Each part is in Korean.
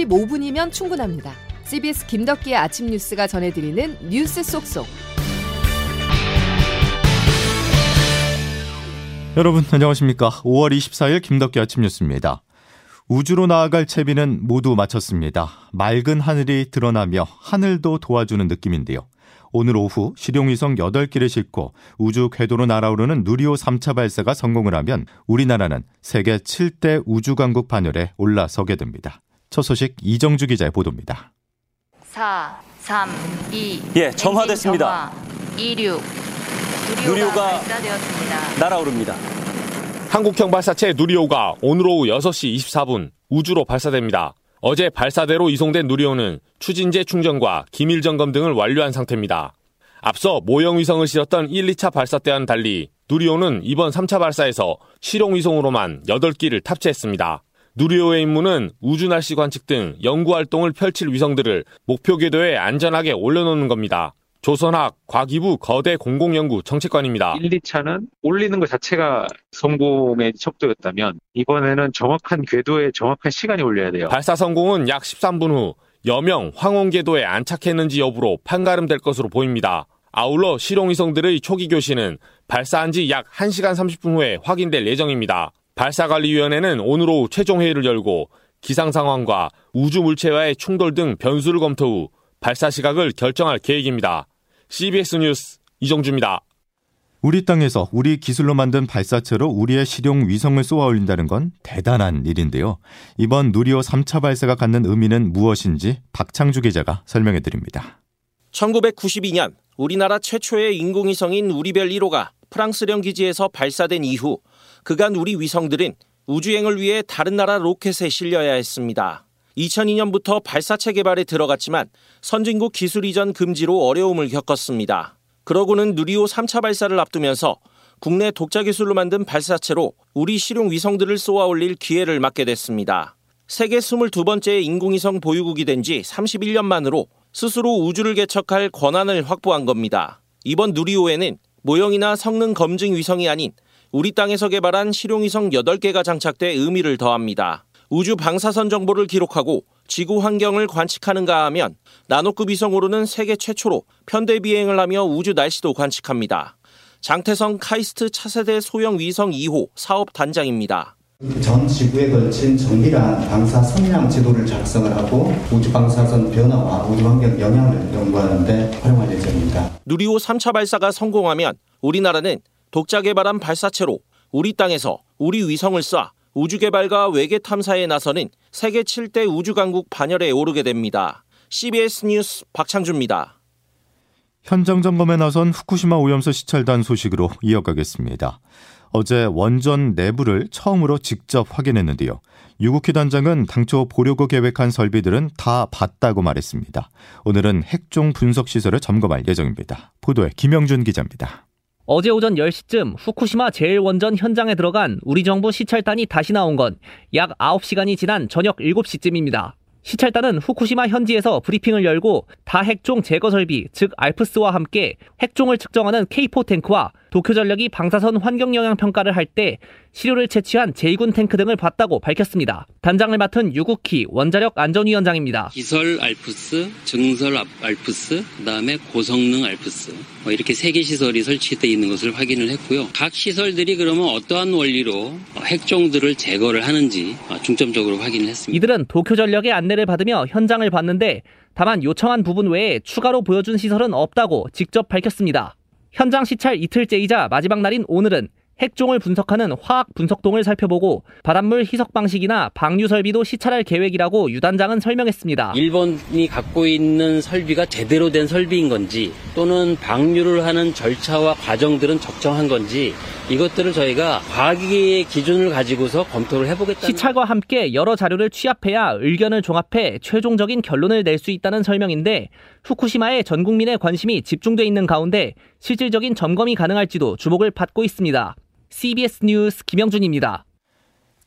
15분이면 충분합니다. CBS 김덕기의 아침 뉴스가 전해드리는 뉴스 속속. 여러분 안녕하십니까. 5월 24일 김덕기 아침 뉴스입니다. 우주로 나아갈 채비는 모두 마쳤습니다. 맑은 하늘이 드러나며 하늘도 도와주는 느낌인데요. 오늘 오후 실용위성 8개를 싣고 우주 궤도로 날아오르는 누리호 3차 발사가 성공을 하면 우리나라는 세계 7대 우주강국 반열에 올라서게 됩니다. 첫 소식 이정주 기자의 보도입니다. 4, 3, 2. 예, 점화됐습니다. 26. 누리호가 발사되었습니다. 날아오릅니다. 한국형 발사체 누리호가 오늘 오후 6시 24분 우주로 발사됩니다. 어제 발사대로 이송된 누리호는 추진제 충전과 기밀 점검 등을 완료한 상태입니다. 앞서 모형 위성을 실었던 1, 2차 발사 때와는 달리 누리호는 이번 3차 발사에서 실용 위성으로만 8기를 탑재했습니다. 누리호의 임무는 우주 날씨 관측 등 연구 활동을 펼칠 위성들을 목표 궤도에 안전하게 올려놓는 겁니다. 조선학 과기부 거대 공공연구 정책관입니다. 1, 2차는 올리는 것 자체가 성공의 척도였다면 이번에는 정확한 궤도에 정확한 시간이 올려야 돼요. 발사 성공은 약 13분 후 여명 황혼 궤도에 안착했는지 여부로 판가름될 것으로 보입니다. 아울러 실용위성들의 초기 교시는 발사한 지 약 1시간 30분 후에 확인될 예정입니다. 발사관리위원회는 오늘 오후 최종 회의를 열고 기상 상황과 우주 물체와의 충돌 등 변수를 검토 후 발사 시각을 결정할 계획입니다. CBS 뉴스 이정주입니다. 우리 땅에서 우리 기술로 만든 발사체로 우리의 실용 위성을 쏘아 올린다는 건 대단한 일인데요. 이번 누리호 3차 발사가 갖는 의미는 무엇인지 박창주 기자가 설명해 드립니다. 1992년 우리나라 최초의 인공위성인 우리별 1호가 프랑스령 기지에서 발사된 이후 그간 우리 위성들은 우주행을 위해 다른 나라 로켓에 실려야 했습니다. 2002년부터 발사체 개발에 들어갔지만 선진국 기술 이전 금지로 어려움을 겪었습니다. 그러고는 누리호 3차 발사를 앞두면서 국내 독자 기술로 만든 발사체로 우리 실용 위성들을 쏘아 올릴 기회를 맞게 됐습니다. 세계 22번째 인공위성 보유국이 된 지 31년 만으로 스스로 우주를 개척할 권한을 확보한 겁니다. 이번 누리호에는 모형이나 성능 검증 위성이 아닌 우리 땅에서 개발한 실용위성 8개가 장착돼 의미를 더합니다. 우주 방사선 정보를 기록하고 지구 환경을 관측하는가 하면 나노급 위성으로는 세계 최초로 편대 비행을 하며 우주 날씨도 관측합니다. 장태성 카이스트 차세대 소형 위성 2호 사업 단장입니다. 전 지구에 걸친 정밀한 방사 성량 지도를 작성을 하고 우주 방사선 변화와 우주 환경 영향을 연구하는 데 활용할 예정입니다. 누리호 3차 발사가 성공하면 우리나라는 독자 개발한 발사체로 우리 땅에서 우리 위성을 쏴 우주 개발과 외계 탐사에 나서는 세계 7대 우주 강국 반열에 오르게 됩니다. CBS 뉴스 박창주입니다. 현장 점검에 나선 후쿠시마 오염수 시찰단 소식으로 이어가겠습니다. 어제 원전 내부를 처음으로 직접 확인했는데요. 유국희 단장은 당초 보려고 계획한 설비들은 다 봤다고 말했습니다. 오늘은 핵종 분석 시설을 점검할 예정입니다. 보도에 김영준 기자입니다. 어제 오전 10시쯤 후쿠시마 제1원전 현장에 들어간 우리 정부 시찰단이 다시 나온 건 약 9시간이 지난 저녁 7시쯤입니다. 시찰단은 후쿠시마 현지에서 브리핑을 열고 다 핵종 제거 설비, 즉 알프스와 함께 핵종을 측정하는 K4 탱크와 도쿄전력이 방사선 환경 영향 평가를 할 때 시료를 채취한 제2군 탱크 등을 봤다고 밝혔습니다. 단장을 맡은 유국희 원자력 안전위원장입니다. 기설 알프스, 증설 알프스, 그다음에 고성능 알프스 뭐 이렇게 세 개 시설이 설치되어 있는 것을 확인을 했고요. 각 시설들이 그러면 어떠한 원리로 핵종들을 제거를 하는지 중점적으로 확인을 했습니다. 이들은 도쿄전력의 안내를 받으며 현장을 봤는데 다만 요청한 부분 외에 추가로 보여준 시설은 없다고 직접 밝혔습니다. 현장 시찰 이틀째이자 마지막 날인 오늘은 핵종을 분석하는 화학 분석동을 살펴보고 바닷물 희석 방식이나 방류 설비도 시찰할 계획이라고 유 단장은 설명했습니다. 일본이 갖고 있는 설비가 제대로 된 설비인 건지 또는 방류를 하는 절차와 과정들은 적정한 건지 이것들을 저희가 과학의 기준을 가지고서 검토를 해보겠다. 시찰과 함께 여러 자료를 취합해야 의견을 종합해 최종적인 결론을 낼 수 있다는 설명인데 후쿠시마에 전 국민의 관심이 집중돼 있는 가운데 실질적인 점검이 가능할지도 주목을 받고 있습니다. CBS 뉴스 김영준입니다.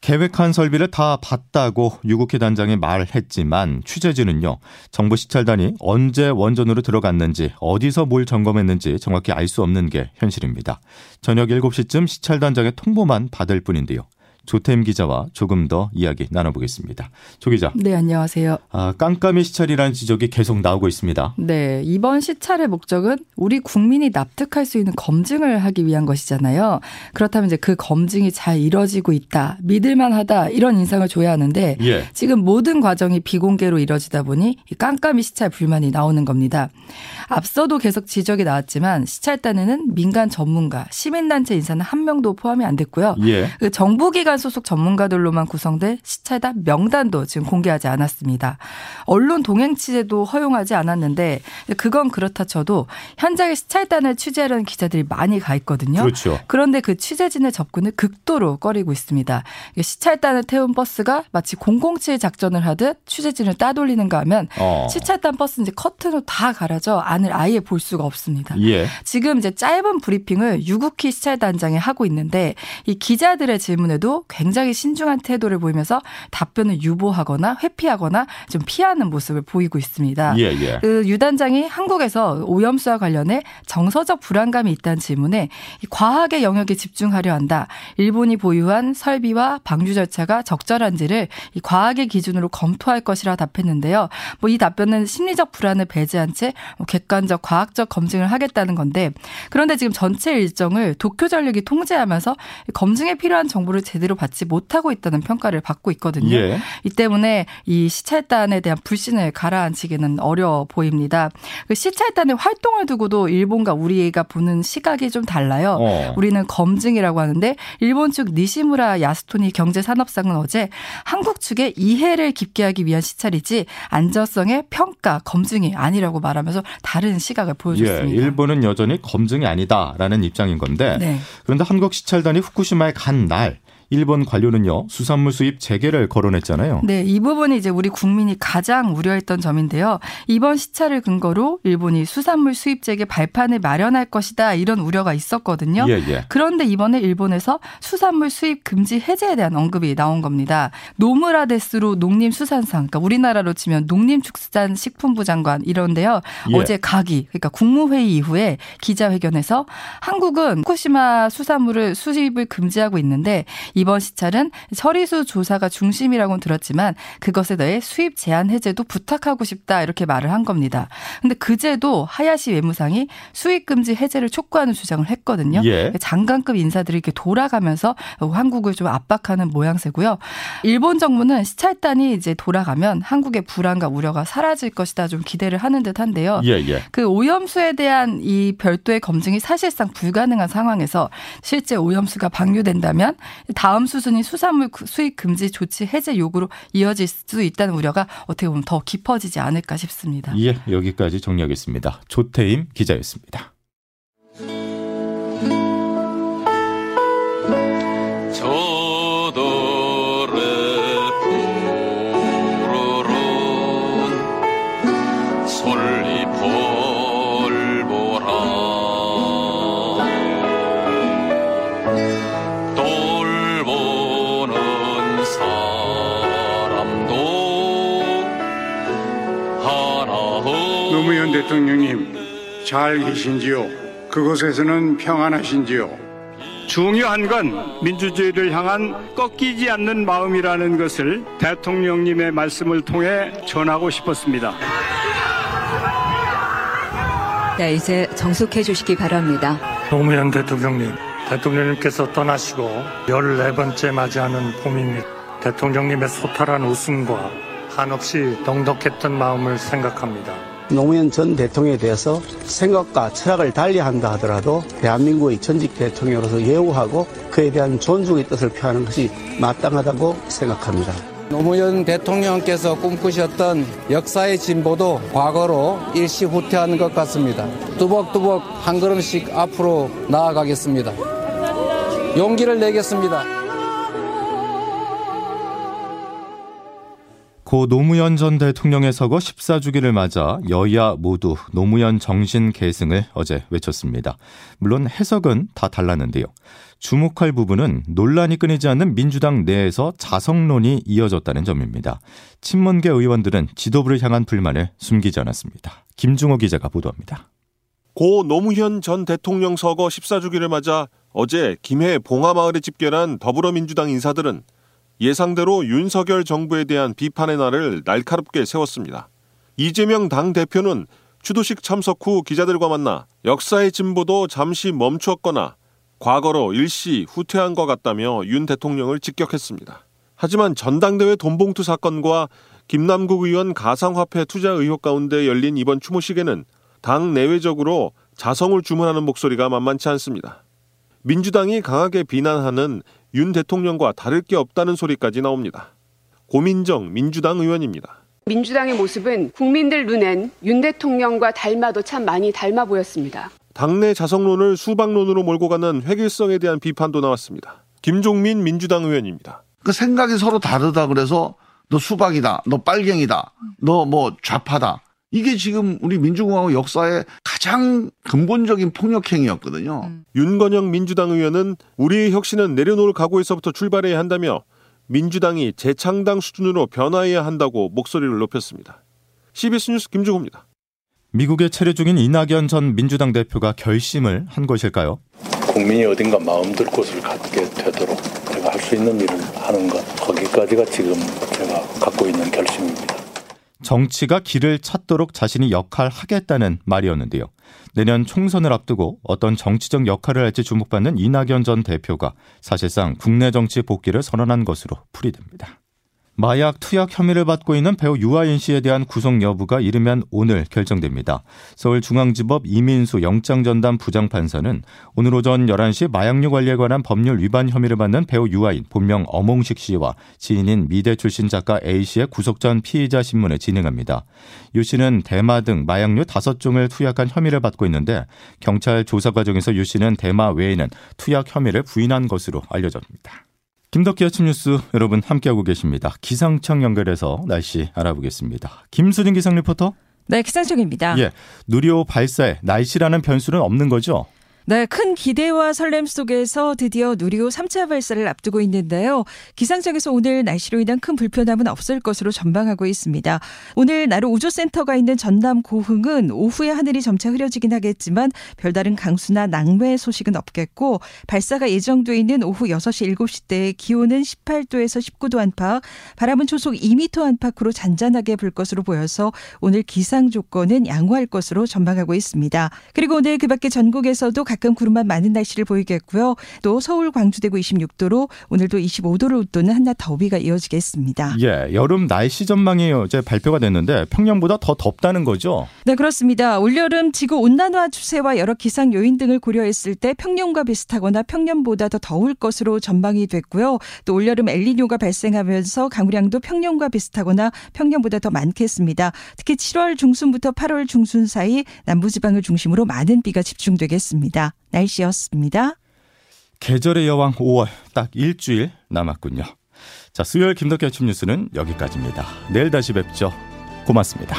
계획한 설비를 다 봤다고 유국희 단장이 말했지만 취재진은요 정부 시찰단이 언제 원전으로 들어갔는지 어디서 뭘 점검했는지 정확히 알 수 없는 게 현실입니다. 저녁 7시쯤 시찰단장의 통보만 받을 뿐인데요. 조태임 기자와 조금 더 이야기 나눠보겠습니다. 조 기자. 네, 안녕하세요. 아, 깜깜이 시찰이라는 지적이 계속 나오고 있습니다. 네, 이번 시찰의 목적은 우리 국민이 납득할 수 있는 검증을 하기 위한 것이잖아요. 그렇다면 이제 그 검증이 잘 이뤄지고 있다, 믿을만하다 이런 인상을 줘야 하는데 예. 지금 모든 과정이 비공개로 이뤄지다 보니 이 깜깜이 시찰 불만이 나오는 겁니다. 앞서도 계속 지적이 나왔지만 시찰단에는 민간 전문가, 시민단체 인사는 한 명도 포함이 안 됐고요. 예. 그 정부기관 소속 전문가들로만 구성된 시찰단 명단도 지금 공개하지 않았습니다. 언론 동행 취재도 허용하지 않았는데 그건 그렇다 쳐도 현장에 시찰단을 취재하려는 기자들이 많이 가 있거든요. 그렇죠. 그런데 그 취재진의 접근을 극도로 꺼리고 있습니다. 시찰단을 태운 버스가 마치 007 작전을 하듯 취재진을 따돌리는가 하면 어. 시찰단 버스 이제 커튼으로 다 가려져 안을 아예 볼 수가 없습니다. 예. 지금 이제 짧은 브리핑을 유국희 시찰단장이 하고 있는데 이 기자들의 질문에도 굉장히 신중한 태도를 보이면서 답변을 유보하거나 회피하거나 좀 피하는 모습을 보이고 있습니다. 예, 예. 그 유단장이 한국에서 오염수와 관련해 정서적 불안감이 있다는 질문에 이 과학의 영역에 집중하려 한다. 일본이 보유한 설비와 방류 절차가 적절한지를 이 과학의 기준으로 검토할 것이라 답했는데요. 뭐 이 답변은 심리적 불안을 배제한 채뭐 객관적 과학적 검증을 하겠다는 건데 그런데 지금 전체 일정을 도쿄 전력이 통제하면서 검증에 필요한 정보를 제대로 받지 못하고 있다는 평가를 받고 있거든요. 예. 이 때문에 이 시찰단에 대한 불신을 가라앉히기는 어려워 보입니다. 그 시찰단의 활동을 두고도 일본과 우리가 보는 시각이 좀 달라요. 어. 우리는 검증이라고 하는데 일본 측 니시무라 야스토니 경제산업상은 어제 한국 측의 이해를 깊게 하기 위한 시찰이지 안전성의 평가 검증이 아니라고 말하면서 다른 시각을 보여줬습니다. 예, 일본은 여전히 검증이 아니다라는 입장인 건데 네. 그런데 한국 시찰단이 후쿠시마에 간 날 일본 관료는요 수산물 수입 재개를 거론했잖아요. 네, 이 부분이 이제 우리 국민이 가장 우려했던 점인데요. 이번 시찰을 근거로 일본이 수산물 수입 재개 발판을 마련할 것이다 이런 우려가 있었거든요. 예, 예. 그런데 이번에 일본에서 수산물 수입 금지 해제에 대한 언급이 나온 겁니다. 노무라 데스로 농림수산상, 그러니까 우리나라로 치면 농림축산식품부 장관 이런데요. 예. 어제 가기, 그러니까 국무회의 이후에 기자회견에서 한국은 후쿠시마 수산물을 수입을 금지하고 있는데 이번 시찰은 처리수 조사가 중심이라고는 들었지만 그것에 더해 수입 제한 해제도 부탁하고 싶다 이렇게 말을 한 겁니다. 근데 그제도 하야시 외무상이 수입 금지 해제를 촉구하는 주장을 했거든요. 예. 장관급 인사들이 이렇게 돌아가면서 한국을 좀 압박하는 모양새고요. 일본 정부는 시찰단이 이제 돌아가면 한국의 불안과 우려가 사라질 것이다 좀 기대를 하는 듯한데요. 예, 예. 그 오염수에 대한 이 별도의 검증이 사실상 불가능한 상황에서 실제 오염수가 방류된다면 다음 수순인 수산물 수입 금지 조치 해제 요구로 이어질 수 있다는 우려가 어떻게 보면 더 깊어지지 않을까 싶습니다. 예, 여기까지 정리하겠습니다. 조태임 기자였습니다. 잘 계신지요? 그곳에서는 평안하신지요? 중요한 건 민주주의를 향한 꺾이지 않는 마음이라는 것을 대통령님의 말씀을 통해 전하고 싶었습니다. 네, 이제 정숙해 주시기 바랍니다. 노무현 대통령님, 대통령님께서 떠나시고 14번째 맞이하는 봄입니다. 대통령님의 소탈한 웃음과 한없이 넉넉했던 마음을 생각합니다. 노무현 전 대통령에 대해서 생각과 철학을 달리한다 하더라도 대한민국의 전직 대통령으로서 예우하고 그에 대한 존중의 뜻을 표하는 것이 마땅하다고 생각합니다. 노무현 대통령께서 꿈꾸셨던 역사의 진보도 과거로 일시 후퇴하는 것 같습니다. 뚜벅뚜벅 한 걸음씩 앞으로 나아가겠습니다. 용기를 내겠습니다. 고 노무현 전 대통령의 서거 14주기를 맞아 여야 모두 노무현 정신 계승을 어제 외쳤습니다. 물론 해석은 다 달랐는데요. 주목할 부분은 논란이 끊이지 않는 민주당 내에서 자성론이 이어졌다는 점입니다. 친문계 의원들은 지도부를 향한 불만을 숨기지 않았습니다. 김중호 기자가 보도합니다. 고 노무현 전 대통령 서거 14주기를 맞아 어제 김해 봉하마을에 집결한 더불어민주당 인사들은 예상대로 윤석열 정부에 대한 비판의 날을 날카롭게 세웠습니다. 이재명 당 대표는 추도식 참석 후 기자들과 만나 역사의 진보도 잠시 멈추었거나 과거로 일시 후퇴한 것 같다며 윤 대통령을 직격했습니다. 하지만 전당대회 돈봉투 사건과 김남국 의원 가상화폐 투자 의혹 가운데 열린 이번 추모식에는 당 내외적으로 자성을 주문하는 목소리가 만만치 않습니다. 민주당이 강하게 비난하는 윤 대통령과 다를 게 없다는 소리까지 나옵니다. 고민정 민주당 의원입니다. 민주당의 모습은 국민들 눈엔 윤 대통령과 닮아도 참 많이 닮아 보였습니다. 당내 자성론을 수박론으로 몰고 가는 획일성에 대한 비판도 나왔습니다. 김종민 민주당 의원입니다. 그 생각이 서로 다르다 그래서 너 수박이다, 너 빨갱이다, 너 뭐 좌파다. 이게 지금 우리 민주공화국 역사의 가장 근본적인 폭력행위였거든요. 음. 윤건영 민주당 의원은 우리의 혁신은 내려놓을 각오에서부터 출발해야 한다며 민주당이 재창당 수준으로 변화해야 한다고 목소리를 높였습니다. CBS 뉴스 김주호입니다. 미국에 체류 중인 이낙연 전 민주당 대표가 결심을 한 것일까요? 국민이 어딘가 마음들 곳을 갖게 되도록 제가 할 수 있는 일을 하는 것 거기까지가 지금 제가 갖고 있는 결심입니다. 정치가 길을 찾도록 자신이 역할하겠다는 말이었는데요. 내년 총선을 앞두고 어떤 정치적 역할을 할지 주목받는 이낙연 전 대표가 사실상 국내 정치 복귀를 선언한 것으로 풀이됩니다. 마약 투약 혐의를 받고 있는 배우 유아인 씨에 대한 구속 여부가 이르면 오늘 결정됩니다. 서울중앙지법 이민수 영장전담 부장판사는 오늘 오전 11시 마약류 관리에 관한 법률 위반 혐의를 받는 배우 유아인 본명 어몽식 씨와 지인인 미대 출신 작가 A 씨의 구속 전 피의자 신문을 진행합니다. 유 씨는 대마 등 마약류 5종을 투약한 혐의를 받고 있는데 경찰 조사 과정에서 유 씨는 대마 외에는 투약 혐의를 부인한 것으로 알려졌습니다. 김덕기 아침 뉴스 여러분 함께하고 계십니다. 기상청 연결해서 날씨 알아보겠습니다. 김수진 기상 리포터. 네, 기상청입니다. 예, 누리호 발사에 날씨라는 변수는 없는 거죠? 네, 큰 기대와 설렘 속에서 드디어 누리호 3차 발사를 앞두고 있는데요. 기상청에서 오늘 날씨로 인한 큰 불편함은 없을 것으로 전망하고 있습니다. 오늘 나루 우주센터가 있는 전남 고흥은 오후에 하늘이 점차 흐려지긴 하겠지만 별다른 강수나 낭매 소식은 없겠고 발사가 예정돼 있는 오후 6시 7시 때 기온은 18도에서 19도 안팎, 바람은 초속 2m 안팎으로 잔잔하게 불 것으로 보여서 오늘 기상 조건은 양호할 것으로 전망하고 있습니다. 그리고 오늘 그 밖에 전국에서도 가끔 구름만 많은 날씨를 보이겠고요. 또 서울, 광주, 대구 26도로 오늘도 25도를 웃도는 한낮 더위가 이어지겠습니다. 예, 여름 날씨 전망이 어제 발표가 됐는데 평년보다 더 덥다는 거죠? 네, 그렇습니다. 올여름 지구 온난화 추세와 여러 기상 요인 등을 고려했을 때 평년과 비슷하거나 평년보다 더 더울 것으로 전망이 됐고요. 또 올여름 엘리뇨가 발생하면서 강우량도 평년과 비슷하거나 평년보다 더 많겠습니다. 특히 7월 중순부터 8월 중순 사이 남부지방을 중심으로 많은 비가 집중되겠습니다. 날씨였습니다. 계절의 여왕 5월 딱 일주일 남았군요. 자, 수요일 김덕기 아침 뉴스는 여기까지입니다. 내일 다시 뵙죠. 고맙습니다.